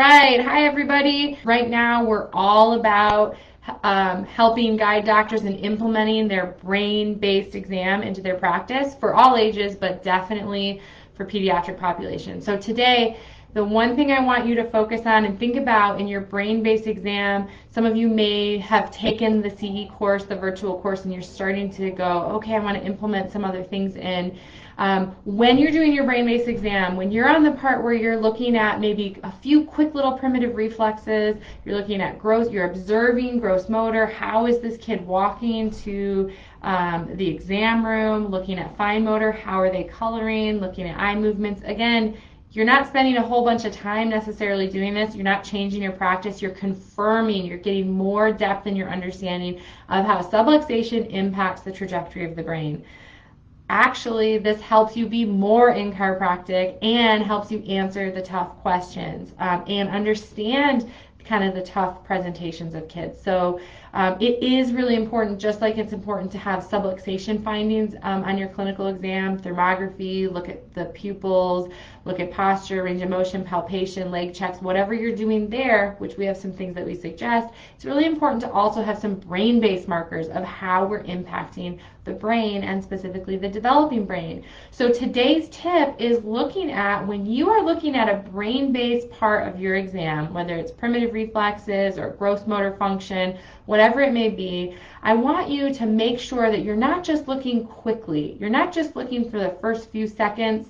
right. Hi, everybody. Right now, we're all about um, helping guide doctors in implementing their brain-based exam into their practice for all ages, but definitely for pediatric population. So today, the one thing I want you to focus on and think about in your brain-based exam, some of you may have taken the CE course, the virtual course, and you're starting to go, okay, I want to implement some other things in. Um, when you're doing your brain-based exam, when you're on the part where you're looking at maybe a few quick little primitive reflexes, you're looking at gross, you're observing gross motor, how is this kid walking to um, the exam room, looking at fine motor, how are they coloring, looking at eye movements. Again, you're not spending a whole bunch of time necessarily doing this. You're not changing your practice. You're confirming, you're getting more depth in your understanding of how subluxation impacts the trajectory of the brain actually this helps you be more in chiropractic and helps you answer the tough questions um, and understand kind of the tough presentations of kids. So um, it is really important, just like it's important to have subluxation findings um, on your clinical exam, thermography, look at the pupils, look at posture, range of motion, palpation, leg checks, whatever you're doing there, which we have some things that we suggest. It's really important to also have some brain-based markers of how we're impacting the brain and specifically the developing brain. So today's tip is looking at when you are looking at a brain-based part of your exam, whether it's primitive reflexes or gross motor function, whatever it may be, I want you to make sure that you're not just looking quickly. You're not just looking for the first few seconds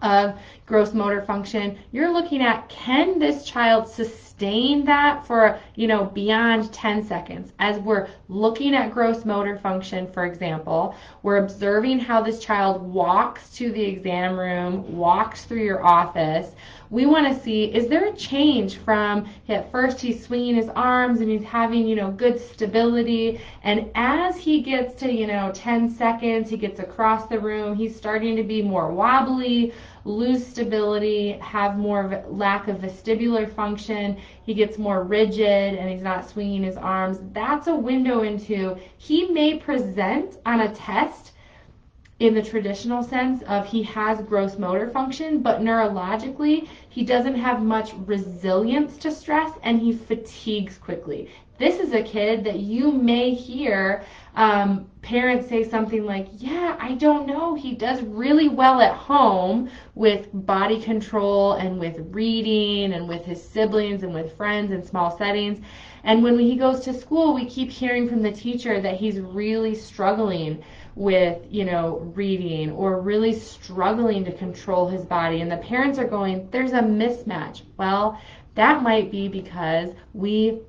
of gross motor function. You're looking at can this child sustain that for, you know, beyond 10 seconds. As we're looking at gross motor function, for example, we're observing how this child walks to the exam room, walks through your office. We want to see is there a change from at first he's swinging his arms and he's having, you know, good stability and as he gets to, you know, 10 seconds, he gets across the room, he's starting to be more wobbly, lose stability, have more lack of vestibular function, he gets more rigid and he's not swinging his arms. That's a window into he may present on a test in the traditional sense of he has gross motor function, but neurologically, he doesn't have much resilience to stress and he fatigues quickly. This is a kid that you may hear um, parents say something like, Yeah, I don't know. He does really well at home with body control and with reading and with his siblings and with friends in small settings. And when he goes to school, we keep hearing from the teacher that he's really struggling with, you know, reading or really struggling to control his body. And the parents are going, there's a mismatch. Well, that might be because we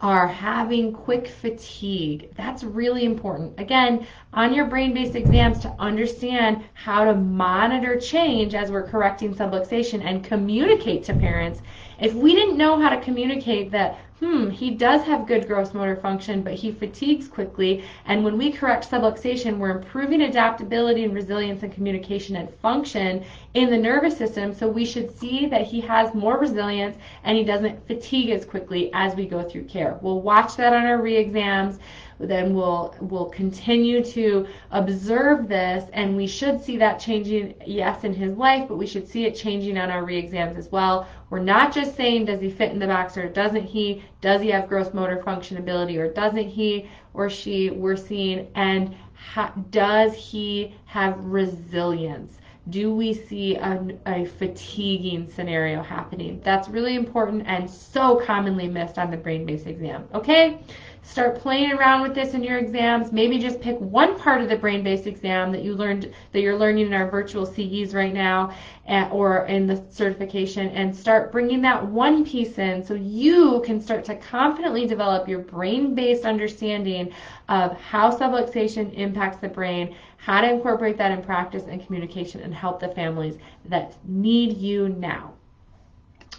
are having quick fatigue. That's really important. Again, on your brain based exams to understand how to monitor change as we're correcting subluxation and communicate to parents. If we didn't know how to communicate that hmm, he does have good gross motor function, but he fatigues quickly. And when we correct subluxation, we're improving adaptability and resilience and communication and function in the nervous system. So we should see that he has more resilience and he doesn't fatigue as quickly as we go through care. We'll watch that on our re-exams then we'll we'll continue to observe this and we should see that changing yes in his life but we should see it changing on our re-exams as well we're not just saying does he fit in the box or doesn't he does he have gross motor function ability or doesn't he or she we're seeing and ha- does he have resilience do we see a, a, fatiguing scenario happening? That's really important and so commonly missed on the brain-based exam. Okay? Start playing around with this in your exams. Maybe just pick one part of the brain-based exam that you learned that you're learning in our virtual CEs right now, and, or in the certification, and start bringing that one piece in so you can start to confidently develop your brain-based understanding of how subluxation impacts the brain, how to incorporate that in practice and communication, and help the families that need you now.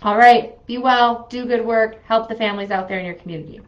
All right, be well, do good work, help the families out there in your community.